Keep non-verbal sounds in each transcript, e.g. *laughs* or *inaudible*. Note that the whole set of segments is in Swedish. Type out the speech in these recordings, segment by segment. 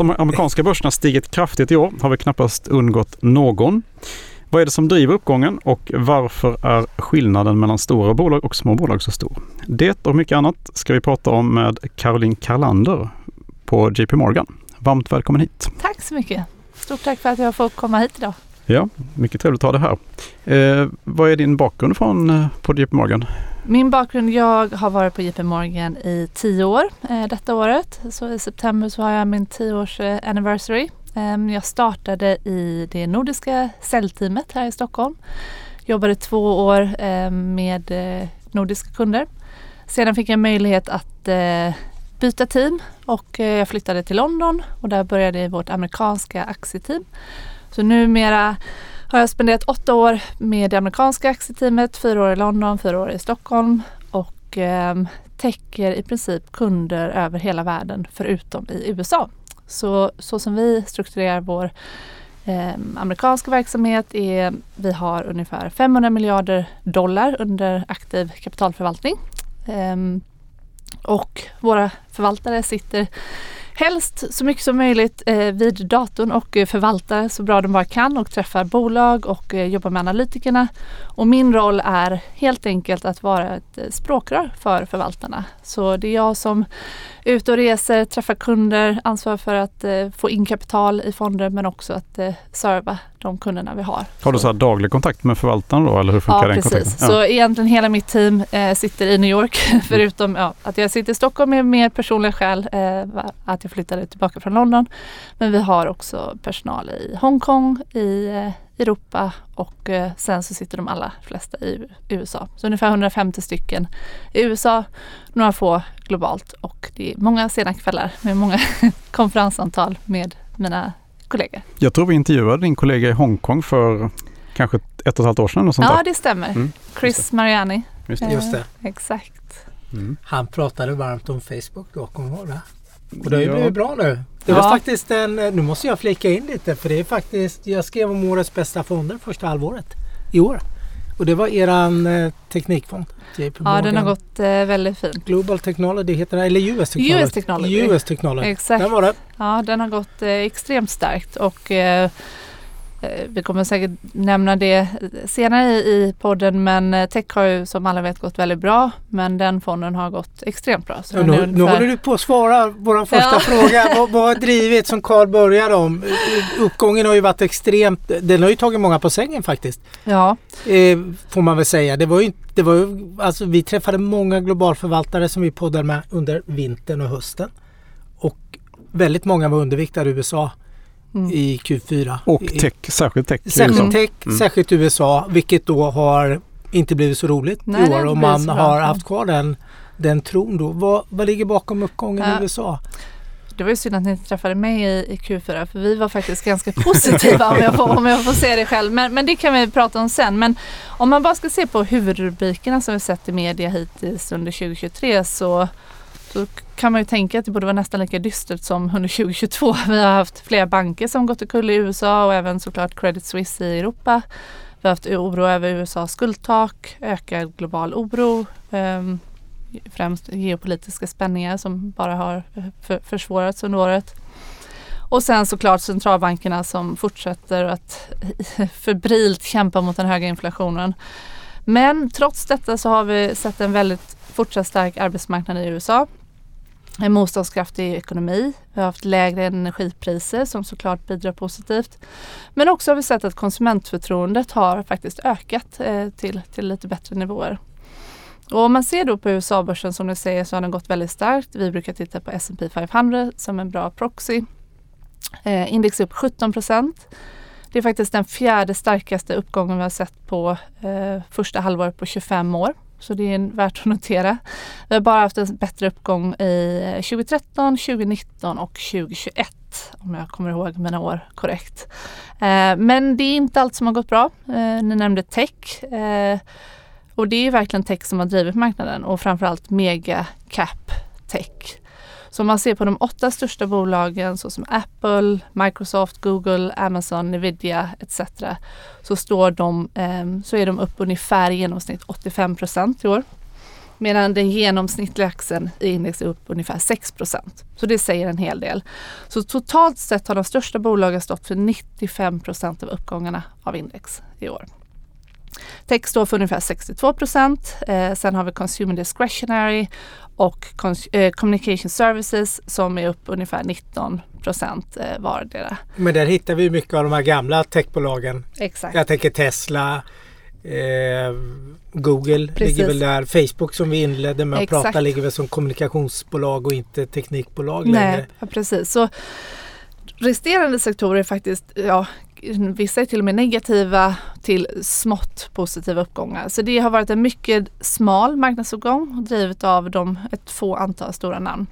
de amerikanska börserna stigit kraftigt i år har vi knappast undgått någon. Vad är det som driver uppgången och varför är skillnaden mellan stora bolag och små bolag så stor? Det och mycket annat ska vi prata om med Caroline Karlander på JP Morgan. Varmt välkommen hit! Tack så mycket! Stort tack för att jag får komma hit idag. Ja, mycket trevligt att ha dig här. Eh, vad är din bakgrund från eh, på JP Morgan? Min bakgrund, jag har varit på JP Morgan i tio år eh, detta året. Så i september så har jag min tioårs eh, anniversary. Eh, jag startade i det nordiska säljteamet här i Stockholm. Jobbade två år eh, med eh, nordiska kunder. Sedan fick jag möjlighet att eh, byta team och eh, jag flyttade till London och där började jag i vårt amerikanska aktieteam. Så numera har jag spenderat åtta år med det amerikanska aktieteamet, fyra år i London, fyra år i Stockholm och eh, täcker i princip kunder över hela världen förutom i USA. Så, så som vi strukturerar vår eh, amerikanska verksamhet är vi har ungefär 500 miljarder dollar under aktiv kapitalförvaltning. Eh, och våra förvaltare sitter helst så mycket som möjligt eh, vid datorn och eh, förvalta förvaltar så bra de bara kan och träffar bolag och eh, jobbar med analytikerna. Och min roll är helt enkelt att vara ett språkrör för förvaltarna. Så det är jag som ute och reser, träffar kunder, ansvarar för att eh, få in kapital i fonder men också att eh, serva de kunderna vi har. Har du så daglig kontakt med förvaltaren då eller hur funkar ja, den precis. kontakten? Så egentligen hela mitt team eh, sitter i New York *laughs* förutom ja, att jag sitter i Stockholm med mer personliga skäl eh, att jag flyttade tillbaka från London. Men vi har också personal i Hongkong, i eh, Europa och eh, sen så sitter de allra flesta i USA. Så ungefär 150 stycken i USA, några få globalt och det är många sena kvällar med många *laughs* konferensantal med mina kollegor. Jag tror vi intervjuade din kollega i Hongkong för kanske ett och ett halvt år sedan. Och sånt ja, där. det stämmer. Mm, Chris Mariani. Just det. Just det. Eh, exakt. Mm. Han pratade varmt om Facebook då, kommer du ihåg det? Och det har ju Ja. bra nu. Det Ja. var faktiskt en, nu måste jag flika in lite för det är faktiskt, jag skrev om årets bästa fonder första halvåret i år. Och det var eran eh, teknikfond. JP Ja, den har gått eh, väldigt fint. Global Technology heter den, eller US Technology. US Technology. US Technology. Exakt. Den var det. Ja, den har gått eh, extremt starkt och eh, eh, vi kommer säkert nämna det senare i, podden men eh, tech har ju som alla vet gått väldigt bra men den fonden har gått extremt bra. Ja, nu, nu ungefär- håller du på att svara vår första Ja. fråga. *laughs* Vad, vad har drivit som Carl började om? Uppgången har ju varit extremt, den har ju tagit många på sängen faktiskt. Ja, Eh, får man väl säga. Det var ju, det var ju, alltså vi träffade många globalförvaltare som vi poddade med under vintern och hösten. Och väldigt många var underviktade i USA Mm. i Q4. Och tech, särskilt tech. Särskilt tech, Mm. särskilt USA, vilket då har inte blivit så roligt Nej, i år blivit man har haft kvar den, den tron då. Vad, vad ligger bakom uppgången Ja. i USA? det var ju synd att ni inte träffade mig i, i Q4 för vi var faktiskt ganska positiva om, jag får, om jag får säga det själv. Men, men det kan vi prata om sen. Men om man bara ska se på huvudrubrikerna som vi sett i media hittills under 2023 så så kan man ju tänka att det borde vara nästan lika dystert som under 2022. *laughs* Vi har haft flera banker som gått omkull i USA och även såklart Credit Suisse i Europa. Vi har haft oro över USAs skuldtak, ökad global oro, ehm, främst geopolitiska spänningar som bara har eh, försvårats under året. Och sen såklart centralbankerna som fortsätter att *laughs* febrilt kämpa mot den höga inflationen. Men trots detta så har vi sett en väldigt fortsatt stark arbetsmarknad i USA. En motståndskraftig ekonomi. Vi har haft lägre energipriser som såklart bidrar positivt. Men också har vi sett att konsumentförtroendet har faktiskt ökat eh, till, till lite bättre nivåer. Och om man ser då på USA-börsen som du säger så har den gått väldigt starkt. Vi brukar titta på S&P 500 som en bra proxy. Eh, index är upp 17 procent. Det är faktiskt den fjärde starkaste uppgången vi har sett på eh, första halvåret på 25 år. Så det är värt att notera. Vi har bara haft en bättre uppgång i eh, 2013, 2019 och 2021 om jag kommer ihåg mina år korrekt. Eh, men det är inte allt som har gått bra. Eh, ni nämnde tech. Eh, och det är verkligen tech som har drivit marknaden och framförallt mega cap tech. Så om man ser på de åtta största bolagen såsom Apple, Microsoft, Google, Amazon, Nvidia etc. Så, står de, eh, så är de upp ungefär i genomsnitt 85 procent i år. Medan den genomsnittliga aktien i index är upp ungefär 6 procent. Så det säger en hel del. Så totalt sett har de största bolagen stått för 95 procent av uppgångarna av index i år. Tech står för ungefär 62 procent. Eh, sen har vi Consumer Discretionary och eh, Communication Services som är upp ungefär 19 procent eh, vardera. Men där hittar vi mycket av de här gamla techbolagen. Exakt. Jag tänker Tesla, eh, Google Precis. ligger väl där. Facebook som vi inledde med att Exakt. prata ligger väl som kommunikationsbolag och inte teknikbolag Nej, längre. Ja, precis. Så resterande sektorer är faktiskt, ja, vissa är till och med negativa till smått positiva uppgångar. Så det har varit en mycket smal marknadsuppgång drivet av de, ett få antal stora namn.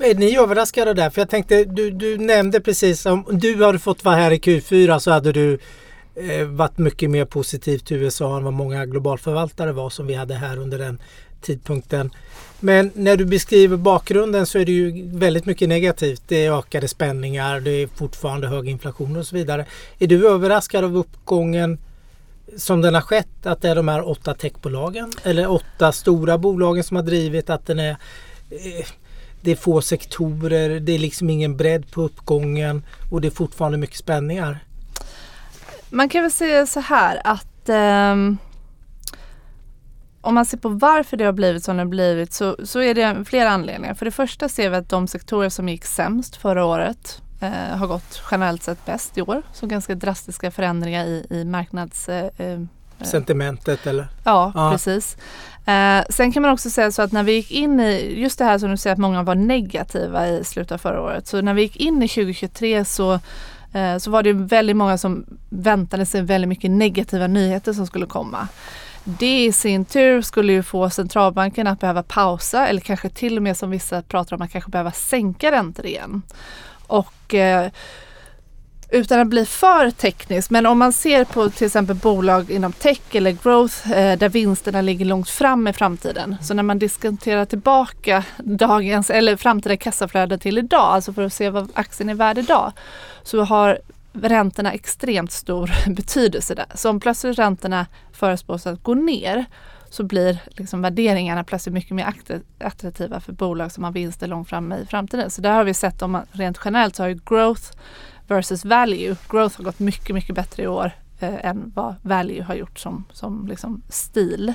Är ni överraskade där? För jag tänkte, du, du nämnde precis om du hade fått vara här i Q4 så hade du eh, varit mycket mer positiv till USA än vad många globalförvaltare var som vi hade här under den tidpunkten. Men när du beskriver bakgrunden så är det ju väldigt mycket negativt. Det är ökade spänningar, det är fortfarande hög inflation och så vidare. Är du överraskad av uppgången som den har skett? Att det är de här åtta techbolagen eller åtta stora bolagen som har drivit att den är eh, det är få sektorer, det är liksom ingen bredd på uppgången och det är fortfarande mycket spänningar. Man kan väl säga så här att eh, om man ser på varför det har blivit som det har blivit så, så är det flera anledningar. För det första ser vi att de sektorer som gick sämst förra året eh, har gått generellt sett bäst i år. Så ganska drastiska förändringar i, i marknads... Eh, eh, Sentimentet eller? Ja, ja. precis. Eh, sen kan man också säga så att när vi gick in i, just det här som du säger att många var negativa i slutet av förra året. Så när vi gick in i 2023 så eh, så var det väldigt många som väntade sig väldigt mycket negativa nyheter som skulle komma. Det i sin tur skulle ju få centralbanken att behöva pausa eller kanske till och med som vissa pratar om att kanske behöva sänka räntor igen. Och eh, utan att bli för teknisk, men om man ser på till exempel bolag inom tech eller growth eh, där vinsterna ligger långt fram i framtiden. Så när man diskonterar tillbaka dagens eller framtida kassaflöde till idag, alltså för att se vad aktien är värd idag, så har räntorna extremt stor *laughs* betydelse där. Så om plötsligt räntorna förespås att gå ner så blir liksom värderingarna plötsligt mycket mer attraktiva för bolag som har vinster långt fram i framtiden. Så där har vi sett om man rent generellt så har ju growth versus value. Growth har gått mycket, mycket bättre i år eh, än vad value har gjort som, som liksom stil.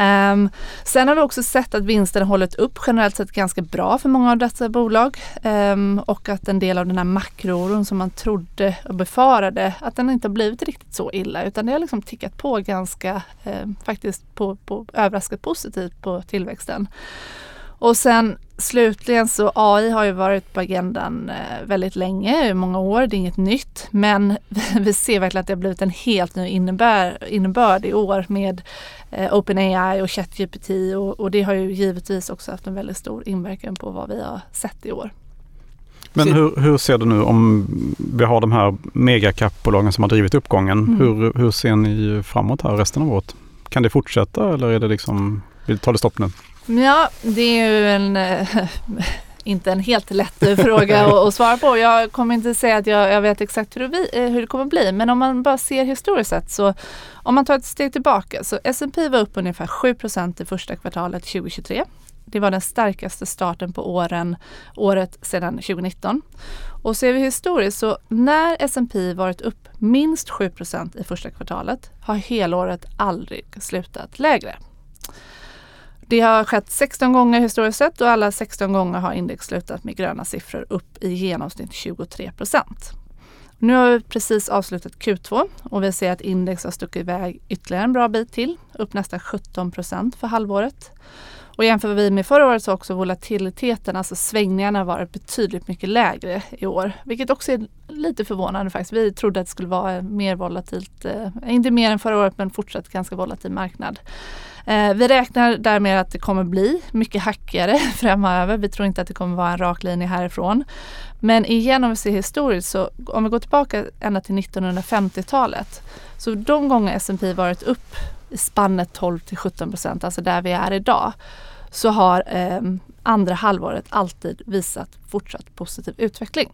Um, sen har vi också sett att vinsterna hållit upp generellt sett ganska bra för många av dessa bolag um, och att en del av den här makrooron som man trodde och befarade att den inte har blivit riktigt så illa utan det har liksom tickat på ganska um, faktiskt på, på överraskat positivt på tillväxten. Och sen slutligen så AI har ju varit på agendan eh, väldigt länge, i många år, det är inget nytt. Men *laughs* vi ser verkligen att det har blivit en helt ny innebär, innebörd i år med eh, OpenAI och ChatGPT och, och det har ju givetvis också haft en väldigt stor inverkan på vad vi har sett i år. Men hur, hur ser du nu om vi har de här megacapbolagen som har drivit uppgången? Mm. Hur, hur ser ni framåt här resten av året? Kan det fortsätta eller är det liksom, tar det stopp nu? Ja, det är ju en eh, *laughs* inte en helt lätt fråga *laughs* att, att, svara på. Jag kommer inte säga att jag, jag vet exakt hur det, eh, hur det kommer bli men om man bara ser historiskt sett så om man tar ett steg tillbaka så S&P var upp ungefär 7% i första kvartalet 2023. Det var den starkaste starten på åren, året sedan 2019. Och ser vi historiskt så när S&P varit upp minst 7% i första kvartalet har helåret aldrig slutat lägre. Det har skett 16 gånger historiskt sett och alla 16 gånger har index slutat med gröna siffror upp i genomsnitt 23 procent. Nu har vi precis avslutat Q2 och vi ser att index har stuckit iväg ytterligare en bra bit till, upp nästan 17 procent för halvåret. Och jämför vi med förra året så har också volatiliteten, alltså svängningarna varit betydligt mycket lägre i år. Vilket också är lite förvånande faktiskt. Vi trodde att det skulle vara mer volatilt, eh, inte mer än förra året men fortsatt ganska volatil marknad. Eh, vi räknar därmed att det kommer bli mycket hackigare *laughs* framöver. Vi tror inte att det kommer vara en rak linje härifrån. Men igen om vi ser historiskt så om vi går tillbaka ända till 1950-talet så de gånger S&P varit upp spannet 12 till 17 procent, alltså där vi är idag, så har eh, andra halvåret alltid visat fortsatt positiv utveckling.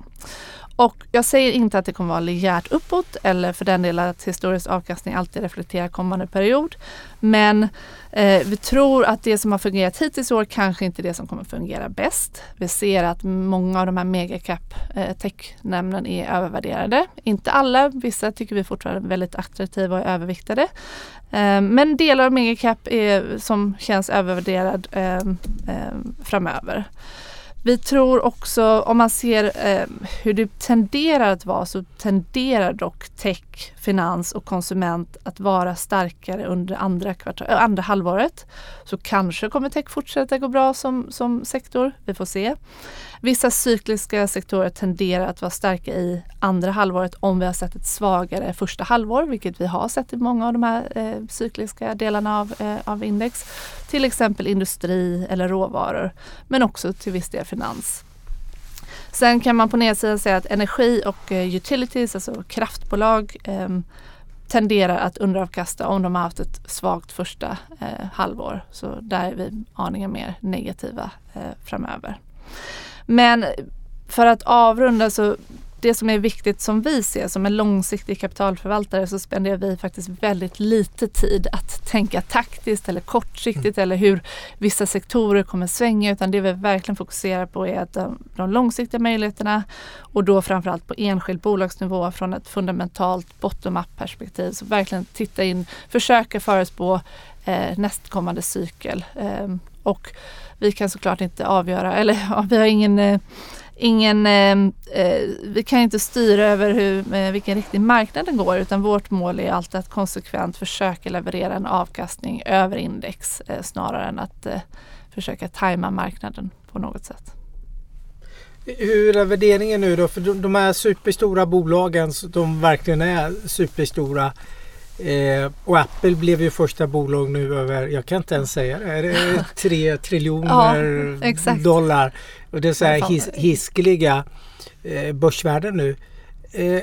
Och jag säger inte att det kommer vara linjärt uppåt eller för den delen att historisk avkastning alltid reflekterar kommande period. Men eh, vi tror att det som har fungerat hittills i år kanske inte är det som kommer fungera bäst. Vi ser att många av de här megacap eh, technämnen är övervärderade. Inte alla, vissa tycker vi fortfarande är väldigt attraktiva och är överviktade. Eh, men delar av megacap är, som känns övervärderad eh, eh, framöver. Vi tror också, om man ser eh, hur det tenderar att vara, så tenderar dock tech, finans och konsument att vara starkare under andra, kvartal, äh, andra halvåret. Så kanske kommer tech fortsätta gå bra som, som sektor, vi får se. Vissa cykliska sektorer tenderar att vara starka i andra halvåret om vi har sett ett svagare första halvår, vilket vi har sett i många av de här eh, cykliska delarna av, eh, av index. Till exempel industri eller råvaror, men också till viss del finans. Sen kan man på nedsidan säga att energi och eh, utilities, alltså kraftbolag, eh, tenderar att underavkasta om de har haft ett svagt första eh, halvår. Så där är vi aningen mer negativa eh, framöver. Men för att avrunda så det som är viktigt som vi ser som en långsiktig kapitalförvaltare så spenderar vi faktiskt väldigt lite tid att tänka taktiskt eller kortsiktigt mm. eller hur vissa sektorer kommer svänga utan det vi verkligen fokuserar på är att de, de långsiktiga möjligheterna och då framförallt på enskild bolagsnivå från ett fundamentalt bottom-up perspektiv. Så verkligen titta in, försöka förespå eh, nästkommande cykel. Eh, och vi kan såklart inte avgöra, eller *laughs* ja, vi har ingen eh, ingen, eh, eh, vi kan inte styra över hur, eh, vilken riktning marknaden går utan vårt mål är alltid att konsekvent försöka leverera en avkastning över index eh, snarare än att eh, försöka tajma marknaden på något sätt. Hur är värderingen nu då? För de, de här superstora bolagen, de verkligen är superstora. Eh, och Apple blev ju första bolag nu över, jag kan inte ens säga det, det *laughs* tre triljoner ja, dollar. Och det är så här his, hiskeliga eh, börsvärden nu. Eh,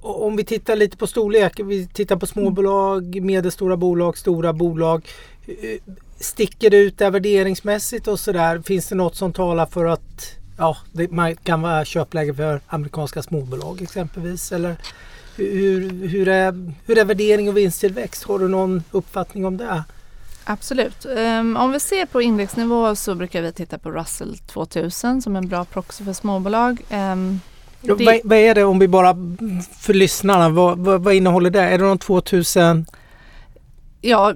om vi tittar lite på storlek, vi tittar på småbolag, medelstora bolag, stora bolag. Eh, sticker det ut där värderingsmässigt och sådär? Finns det något som talar för att ja, det kan vara köpläge för amerikanska småbolag exempelvis? Eller hur, hur, är, hur är värdering och vinsttillväxt? Har du någon uppfattning om det? Absolut. Um, om vi ser på indexnivå så brukar vi titta på Russell 2000 som en bra proxy för småbolag. Um, det... vad, vad, är det om vi bara för lyssnarna, vad, vad, vad innehåller det? Är det de 2000? Ja,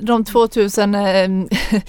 de 2000 eh, *laughs*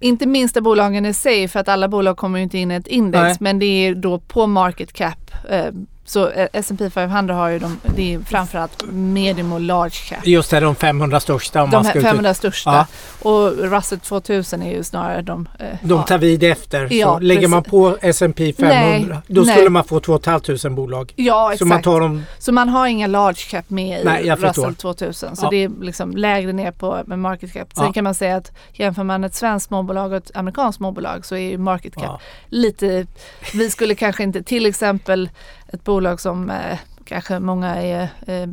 inte minsta bolagen i sig för att alla bolag kommer inte in i ett index Nej. men det är då på market cap eh, så eh, S&P 500 har ju de, det är framförallt medium och large cap. Just det, de 500 största. Om de man ska 500 ut. största. Ja. Och Russell 2000 är ju snarare de... Eh, de tar vid efter. Ja, så lägger man på S&P 500 nej, då nej. skulle man få 2 500 bolag. Ja, exakt. Så man, tar dem... så man har inga large cap med i nej, Russell 2000. Så det är liksom lägre ner på med market cap. Sen kan man säga att jämför man ett svenskt småbolag och ett amerikanskt småbolag så är ju market cap lite... Vi skulle kanske inte till exempel ett bolag som eh, kanske många är, eh,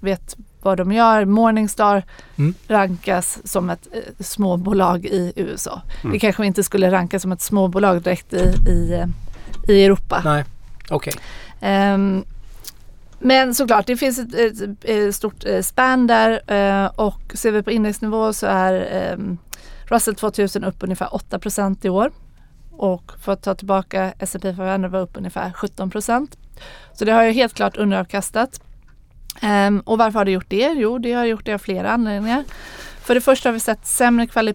vet vad de gör. Morningstar mm. rankas som ett eh, småbolag i USA. Mm. Det kanske inte skulle rankas som ett småbolag direkt i, i, eh, i Europa. Nej, okej. Okay. Um, ehm, men såklart, det finns ett, ett, ett stort eh, spann där eh, och ser vi på indexnivå så är eh, Russell 2000 upp ungefär 8% i år. Och för att ta tillbaka S&P 500 var upp ungefär 17 så det har ju helt klart underavkastat. Um, och varför har det gjort det? Jo, det har gjort det av flera anledningar. För det första har vi sett sämre kvali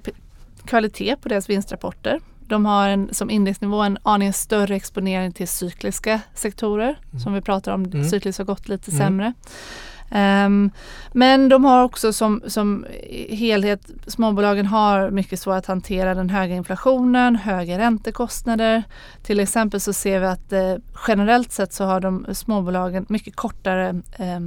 kvalitet på deras vinstrapporter. De har en, som indexnivå en aningen större exponering till cykliska sektorer mm. som vi pratar om. Mm. Cykliskt har gått lite mm. sämre. Um, men de har också som, som helhet, småbolagen har mycket svårt att hantera den höga inflationen, höga räntekostnader. Till exempel så ser vi att eh, generellt sett så har de småbolagen mycket kortare eh,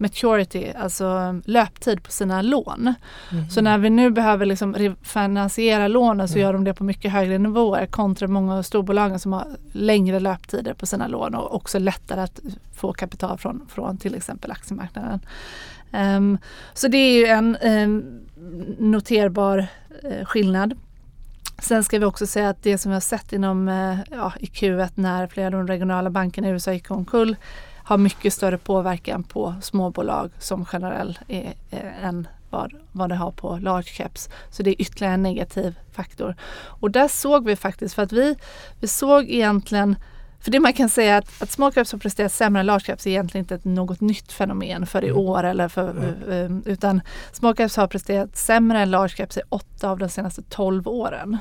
maturity, alltså löptid på sina lån. Mm. Så när vi nu behöver liksom refinansiera lånen så mm. gör de det på mycket högre nivåer kontra många av storbolagen som har längre löptider på sina lån och också lättare att få kapital från, från till exempel aktiemarknaden. Um, så det är ju en um, noterbar uh, skillnad. Sen ska vi också säga att det som vi har sett inom eh, ja, i Q1 när flera av de regionala bankerna i USA gick omkull har mycket större påverkan på småbolag som generell är, är, än vad, vad det har på large caps. Så det är ytterligare en negativ faktor. Och där såg vi faktiskt, för att vi, vi såg egentligen för det man kan säga att, att small caps har presterat sämre än large caps är egentligen inte ett, något nytt fenomen för i mm. år eller för, mm. utan small caps har presterat sämre än large caps i åtta av de senaste tolv åren.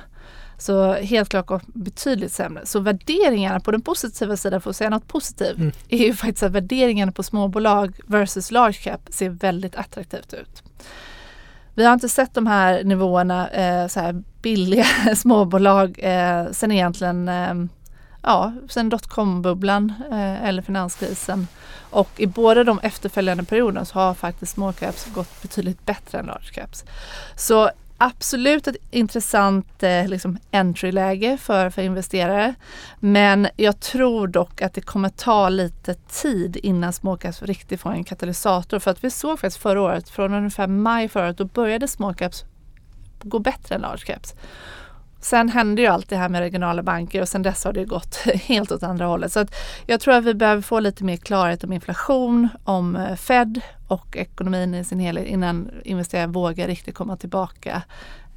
Så helt klart betydligt sämre. Så värderingarna på den positiva sidan, för att säga något positivt, mm. är ju faktiskt att värderingarna på småbolag versus large cap ser väldigt attraktivt ut. Vi har inte sett de här nivåerna, eh, så här billiga *laughs* småbolag, eh, sen egentligen eh, ja, sen dotcom-bubblan eh, eller finanskrisen. Och i båda de efterföljande perioderna så har faktiskt small caps gått betydligt bättre än large caps. Så absolut ett intressant eh, liksom entry-läge för, för investerare. Men jag tror dock att det kommer ta lite tid innan småcaps riktigt får en katalysator. För att vi såg faktiskt förra året, från ungefär maj förra året, då började småcaps gå bättre än large caps. Sen hände ju allt det här med regionala banker och sen dess har det gått *laughs* helt åt andra hållet. Så att jag tror att vi behöver få lite mer klarhet om inflation, om eh, Fed och ekonomin i sin helhet innan investerare vågar riktigt komma tillbaka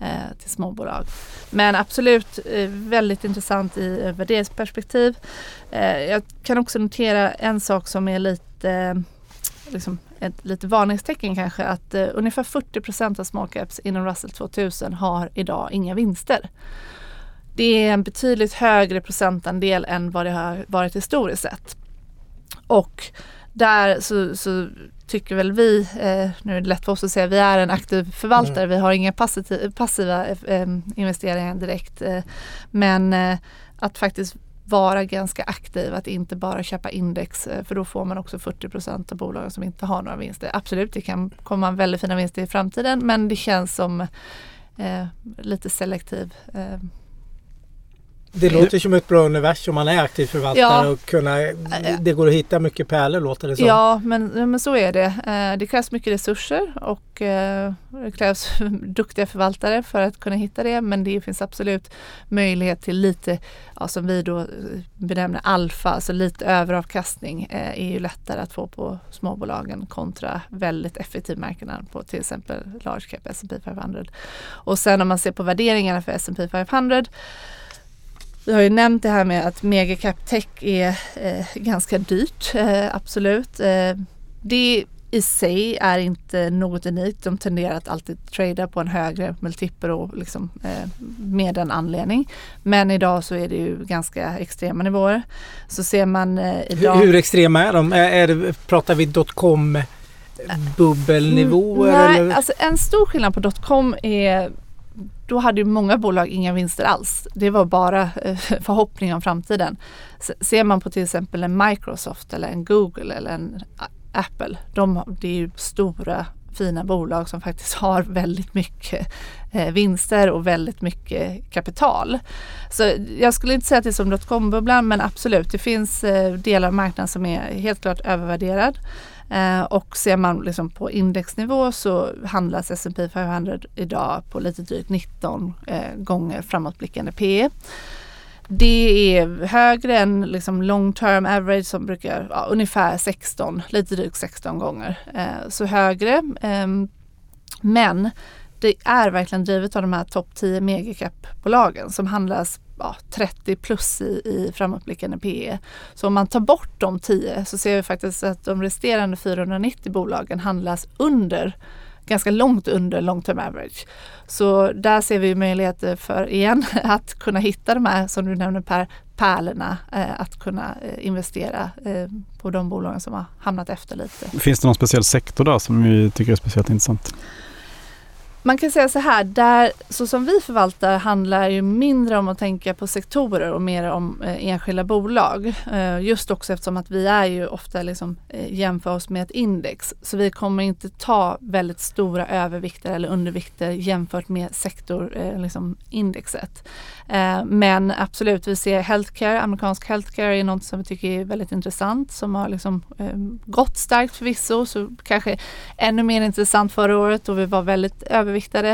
eh, till småbolag. Men absolut eh, väldigt intressant i eh, värderingsperspektiv. Eh, jag kan också notera en sak som är lite liksom ett lite varningstecken kanske att uh, ungefär 40% av small caps inom Russell 2000 har idag inga vinster. Det är en betydligt högre procentandel än vad det har varit historiskt sett. Och där så, så tycker väl vi, eh, nu är det lätt för oss att säga, vi är en aktiv förvaltare, mm. vi har inga passiv, passiva eh, investeringar direkt. Eh, men eh, att faktiskt vara ganska aktiv, att inte bara köpa index eh, för då får man också 40% av bolagen som inte har några vinster. Absolut, det kan komma väldigt fina vinster i framtiden men det känns som eh, lite selektiv eh, det låter som ett bra universum. Man är aktiv förvaltare ja. och kunna, det går att hitta mycket pärlor låter det som. Ja men, men så är det. Det krävs mycket resurser och det krävs *laughs* duktiga förvaltare för att kunna hitta det. Men det finns absolut möjlighet till lite, ja, som vi då benämner alfa, alltså lite överavkastning är ju lättare att få på småbolagen kontra väldigt effektiv marknad på till exempel large cap S&P 500. Och sen om man ser på värderingarna för S&P 500 vi har ju nämnt det här med att megacap tech är eh, ganska dyrt, eh, absolut. Eh, det i sig är inte något unikt. De tenderar att alltid trada på en högre multipel och liksom, eh, med en anledning. Men idag så är det ju ganska extrema nivåer. Så ser man eh, idag... Hur, hur extrema är de? Är, är det, pratar vi dotcom bubbelnivåer? Nej, eller? alltså en stor skillnad på dotcom är då hade ju många bolag inga vinster alls. Det var bara eh, förhoppningar om framtiden. Ser man på till exempel en Microsoft eller en Google eller en Apple. De, det är ju stora fina bolag som faktiskt har väldigt mycket eh, vinster och väldigt mycket kapital. Så jag skulle inte säga att det är som dotcom-bubblan men absolut det finns eh, delar av marknaden som är helt klart övervärderad. Eh, och ser man liksom på indexnivå så handlas S&P 500 idag på lite drygt 19 eh, gånger framåtblickande PE. Det är högre än liksom long term average som brukar ja, ungefär 16, lite drygt 16 gånger. Eh, så högre. Ehm, men det är verkligen drivet av de här topp 10 megacap-bolagen som handlas ja, 30 plus i, i framåtblickande PE. Så om man tar bort de 10 så ser vi faktiskt att de resterande 490 bolagen handlas under ganska långt under long term average. Så där ser vi möjligheter för, igen, *laughs* att kunna hitta de här, som du nämner Per, pärlorna, eh, att kunna eh, investera eh, på de bolagen som har hamnat efter lite. Finns det någon speciell sektor där som vi tycker är speciellt intressant? Man kan säga så här, där, så som vi förvaltar handlar ju mindre om att tänka på sektorer och mer om eh, enskilda bolag. Eh, just också eftersom att vi är ju ofta liksom, eh, jämför oss med ett index. Så vi kommer inte ta väldigt stora övervikter eller undervikter jämfört med sektorindexet. Eh, liksom, eh, men absolut, vi ser healthcare, amerikansk healthcare är något som vi tycker är väldigt intressant som har liksom, eh, gått starkt förvisso, så kanske ännu mer intressant förra året och vi var väldigt över överviktade.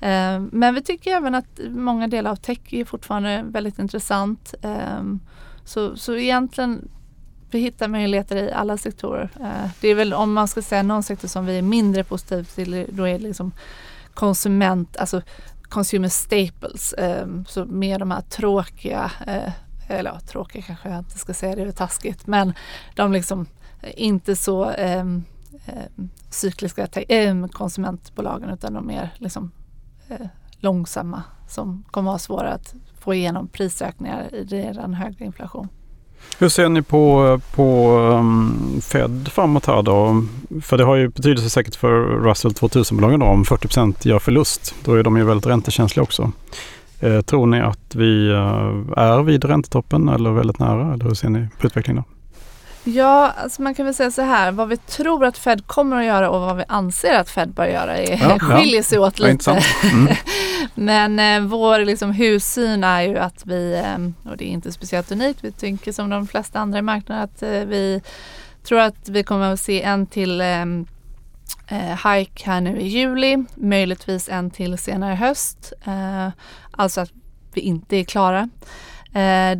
Eh, men vi tycker även att många delar av tech är fortfarande väldigt intressant. Eh, så, så egentligen vi hittar möjligheter i alla sektorer. Eh, det är väl om man ska säga någon sektor som vi är mindre positiva till, då är det liksom konsument, alltså consumer staples. Eh, så mer de här tråkiga, eh, eller ja, tråkiga kanske jag inte ska säga, det är taskigt, men de liksom eh, inte så eh, Ehm, cykliska ehm, konsumentbolagen utan de mer liksom, eh, långsamma som kommer att ha svårare att få igenom prisökningar i redan högre inflation. Hur ser ni på, på um, Fed framåt här då? För det har ju betydelse säkert för Russell 2000-bolagen då om 40% gör förlust. Då är de ju väldigt räntekänsliga också. Eh, tror ni att vi eh, är vid räntetoppen eller väldigt nära? Eller hur ser ni på utvecklingen? Då? Ja, alltså man kan väl säga så här. Vad vi tror att Fed kommer att göra och vad vi anser att Fed bör göra är, ja, skiljer sig åt lite. *laughs* Mm. Men eh, vår liksom, hussyn är ju att vi, eh, och det är inte speciellt unikt, vi tänker som de flesta andra i marknaden att eh, vi tror att vi kommer att se en till ehm, eh, hike här nu i juli, möjligtvis en till senare höst. Eh, alltså att vi inte är klara. Eh,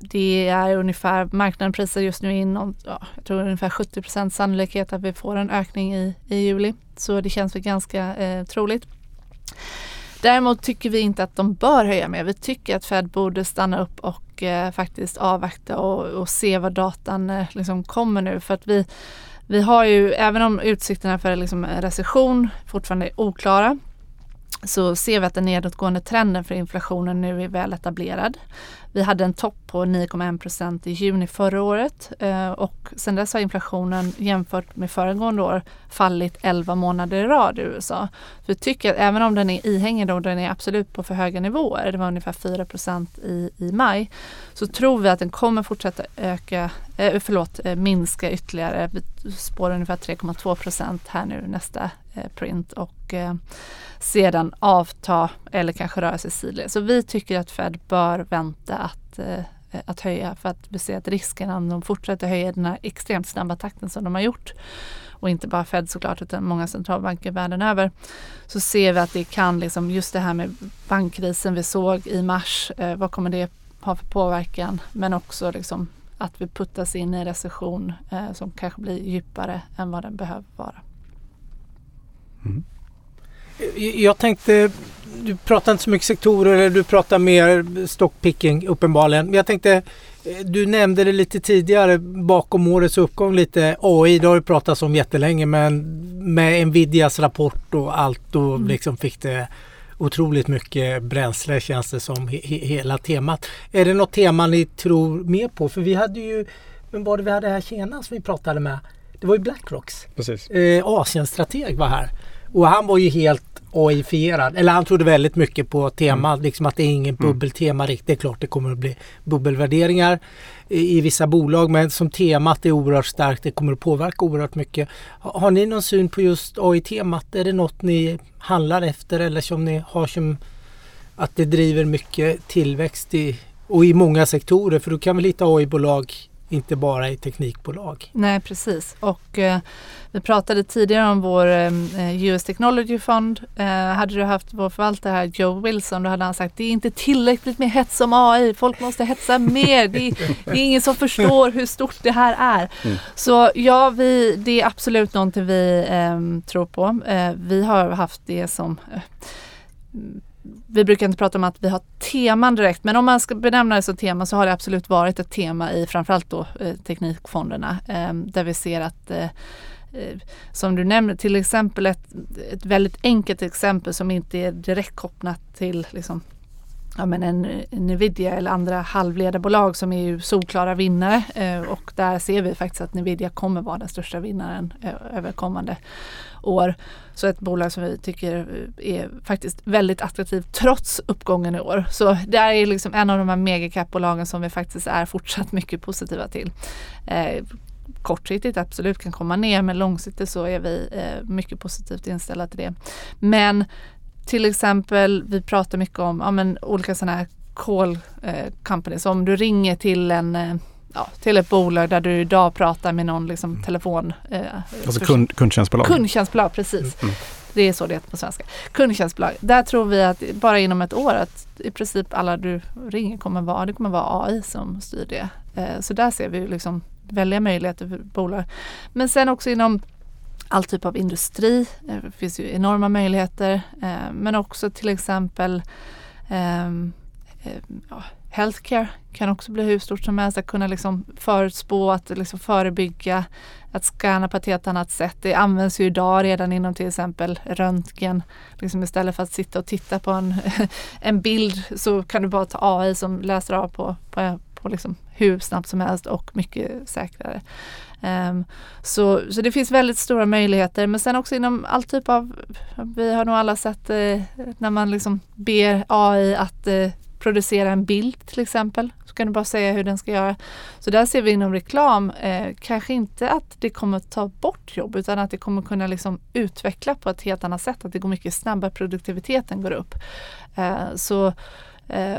det är ungefär, marknaden prisar just nu in om, ja, jag tror ungefär 70% sannolikhet att vi får en ökning i, i juli. Så det känns väl ganska eh, troligt. Däremot tycker vi inte att de bör höja mer. Vi tycker att Fed borde stanna upp och eh, faktiskt avvakta och, och, se vad datan eh, liksom kommer nu. För att vi, vi har ju, även om utsikterna för liksom, recession fortfarande är oklara, så ser vi att den nedåtgående trenden för inflationen nu är väl etablerad. Vi hade en topp på 9,1 procent i juni förra året eh, och sedan dess har inflationen jämfört med föregående år fallit 11 månader i rad i USA. Så vi tycker att även om den är ihängig och den är absolut på för höga nivåer, det var ungefär 4 procent i, i maj, så tror vi att den kommer fortsätta öka, eh, förlåt, eh, minska ytterligare. Vi spår ungefär 3,2 procent här nu nästa print och eh, sedan avta eller kanske röra sig sidled. Så vi tycker att Fed bör vänta att, eh, att höja för att vi ser att risken om de fortsätter höja i den här extremt snabba takten som de har gjort och inte bara Fed såklart utan många centralbanker världen över så ser vi att det kan liksom just det här med bankkrisen vi såg i mars. Eh, vad kommer det ha för påverkan? Men också liksom att vi puttas in i en recession eh, som kanske blir djupare än vad den behöver vara. Mm. Jag tänkte, du pratar inte så mycket sektorer, eller du pratar mer stockpicking uppenbarligen. Men jag tänkte, du nämnde det lite tidigare bakom årets uppgång lite. AI, det har du pratat om jättelänge men med Nvidias rapport och allt då mm. liksom fick det otroligt mycket bränsle känns det som, he hela temat. Är det något tema ni tror mer på? För vi hade ju, vem var det vi hade här senast vi pratade med? Det var ju Blackrocks. Precis. Eh, Asienstrateg var här. Och han var ju helt AI-fierad. Eller han trodde väldigt mycket på tema, mm. liksom att det är ingen mm. bubbeltema riktigt. Det är klart det kommer att bli bubbelvärderingar i, i, vissa bolag men som temat är oerhört starkt. Det kommer att påverka oerhört mycket. Har, har ni någon syn på just AI-temat? Är det något ni handlar efter eller som ni har som att det driver mycket tillväxt i, och i många sektorer? För du kan väl hitta AI-bolag inte bara i teknikbolag. Nej precis och eh, vi pratade tidigare om vår eh, US Technology Fund. Eh, hade du haft vår förvaltare här Joe Wilson då hade han sagt det är inte tillräckligt med hets om AI. Folk måste hetsa mer. Det är, det är ingen som förstår hur stort det här är. Mm. Så ja, vi, det är absolut någonting vi eh, tror på. Eh, vi har haft det som eh, vi brukar inte prata om att vi har teman direkt men om man ska benämna det som tema så har det absolut varit ett tema i framförallt då eh, teknikfonderna eh, där vi ser att eh, eh, som du nämner, till exempel ett, ett väldigt enkelt exempel som inte är direkt kopplat till liksom, ja, men en, Nvidia eller andra halvledarbolag som är ju solklara vinnare eh, och där ser vi faktiskt att Nvidia kommer vara den största vinnaren eh, över kommande år. Så ett bolag som vi tycker eh, är faktiskt väldigt attraktivt trots uppgången i år. Så det är liksom en av de här megacap-bolagen som vi faktiskt är fortsatt mycket positiva till. Eh, kortsiktigt absolut kan komma ner men långsiktigt så är vi eh, mycket positivt inställda till det. Men till exempel, vi pratar mycket om ja, men, olika sådana här call eh, companies. Om du ringer till en eh, ja, till ett bolag där du idag pratar med någon liksom, mm. telefon... Eh, alltså kund, kundtjänstbolag? Kundtjänstbolag, precis. Mm. Det är så det heter på svenska. Kundtjänstbolag. Där tror vi att bara inom ett år att i princip alla du ringer kommer vara, det kommer vara AI som styr det. Eh, så där ser vi liksom väldiga möjligheter för bolag. Men sen också inom all typ av industri. Det finns ju enorma möjligheter. Eh, men också till exempel ehm, eh, ja, healthcare kan också bli hur stort som helst. Att kunna liksom förutspå, att liksom förebygga, att scanna på ett helt annat sätt. Det används ju idag redan inom till exempel röntgen. Liksom istället för att sitta och titta på en, *laughs* en bild så kan du bara ta AI som läser av på, på, på liksom hur snabbt som helst och mycket säkrare. Um, så, så det finns väldigt stora möjligheter men sen också inom all typ av, vi har nog alla sett eh, när man liksom ber AI att eh, producera en bild till exempel. Så kan du bara säga hur den ska göra. Så där ser vi inom reklam eh, kanske inte att det kommer ta bort jobb utan att det kommer kunna liksom utveckla på ett helt annat sätt. Att det går mycket snabbare, produktiviteten går upp. Eh, så eh,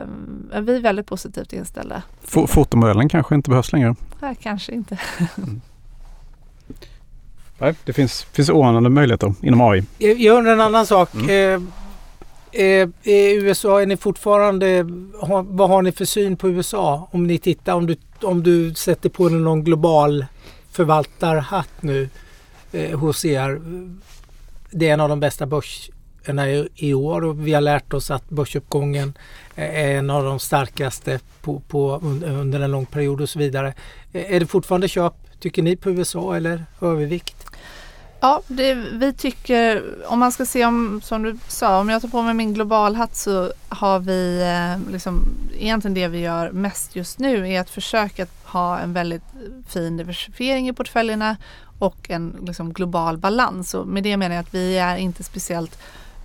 vi är väldigt positivt inställda. Fotomodellen kanske inte behövs längre? Nej, kanske inte. Nej, det finns, finns oanade möjligheter inom AI. Jag undrar en annan sak. Mm. Eh, Eh, I USA är ni fortfarande, vad har ni för syn på USA? Om ni tittar, om du, om du sätter på någon global förvaltarhatt nu eh, hos er. Det är en av de bästa börserna i, i år och vi har lärt oss att börsuppgången är en av de starkaste på, på, under en lång period och så vidare. Är det fortfarande köp, tycker ni, på USA eller övervikt? Ja, det, vi tycker, om man ska se om, som du sa, om jag tar på mig min globalhatt så har vi eh, liksom, egentligen det vi gör mest just nu är att försöka ha en väldigt fin diversifiering i portföljerna och en liksom, global balans. Och med det menar jag att vi är inte speciellt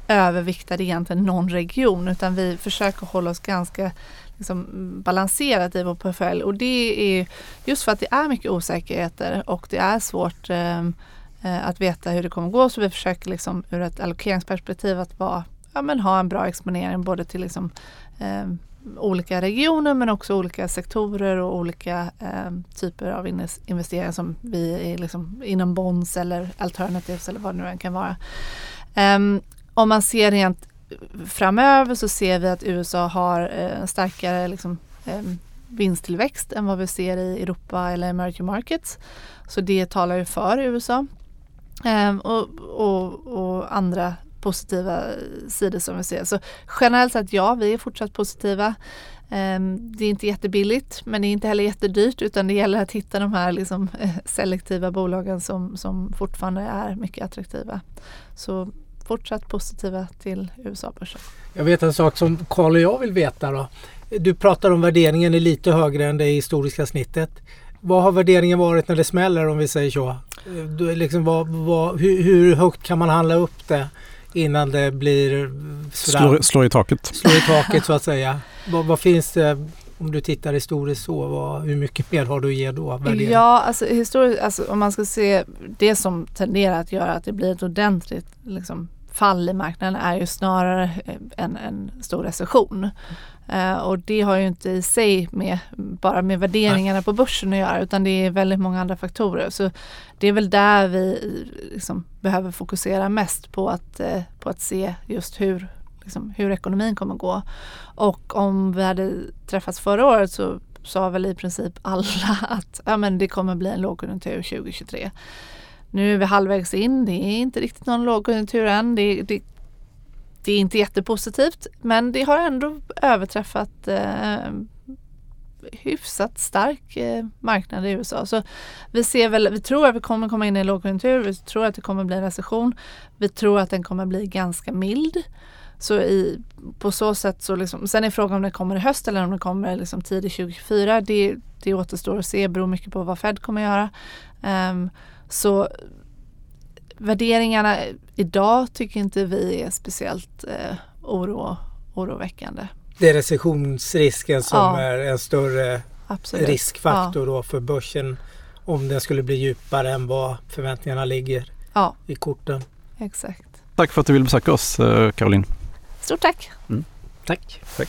överviktade egentligen någon region utan vi försöker hålla oss ganska liksom, balanserat i vår portfölj och det är just för att det är mycket osäkerheter och det är svårt Eh, Eh, att veta hur det kommer gå. Så vi försöker liksom ur ett allokeringsperspektiv att vara, ja, men ha en bra exponering både till liksom, eh, olika regioner men också olika sektorer och olika eh, typer av investeringar som vi är liksom inom bonds eller alternatives eller vad det nu än kan vara. Um, om man ser rent framöver så ser vi att USA har eh, starkare liksom, eh, vinsttillväxt än vad vi ser i Europa eller emerging markets. Så det talar ju för USA. Ehm, och, och, och, andra positiva sidor som vi ser. Så generellt sett ja, vi är fortsatt positiva. Ehm, det är inte jättebilligt men det är inte heller jättedyrt utan det gäller att hitta de här liksom, eh, selektiva bolagen som, som fortfarande är mycket attraktiva. Så fortsatt positiva till USA-börsen. Jag vet en sak som Karl och jag vill veta då. Du pratar om värderingen är lite högre än det historiska snittet. Vad har värderingen varit när det smäller om vi säger så? Liksom vad, vad, hur, hur, högt kan man handla upp det innan det blir Slår, slår i taket. Slår i taket så att säga. vad, vad finns det om du tittar historiskt så, vad, hur mycket mer har du att ge då? Värdering? Ja, alltså historiskt, alltså, om man ska se det som tenderar att göra att det blir ett ordentligt liksom, fall i marknaden är ju snarare en, en stor recession. Uh, och det har ju inte i sig med, bara med värderingarna på börsen att göra utan det är väldigt många andra faktorer. Så det är väl där vi liksom behöver fokusera mest på att, uh, på att se just hur, liksom, hur ekonomin kommer gå. Och om vi hade träffats förra året så sa väl i princip alla *laughs* att ja, men det kommer bli en lågkonjunktur 2023. Nu är vi halvvägs in, det är inte riktigt någon lågkonjunktur än. Det, det det är inte jättepositivt men det har ändå överträffat eh, hyfsat stark eh, marknad i USA. Så vi ser väl, vi tror att vi kommer komma in i en lågkonjunktur, vi tror att det kommer bli en recession. Vi tror att den kommer bli ganska mild. Så i, på så sätt så liksom, sen är frågan om det kommer i höst eller om det kommer liksom tidigt 2024. Det, det återstår att se, beror mycket på vad Fed kommer göra. Um, så värderingarna idag tycker inte vi är speciellt eh, oro, oroväckande. Det är recessionsrisken som ja. är en större Absolut. riskfaktor ja. då för börsen om den skulle bli djupare än vad förväntningarna ligger ja. i korten. Exakt. Tack för att du ville besöka oss eh, Caroline. Stort tack. Mm. Tack. tack.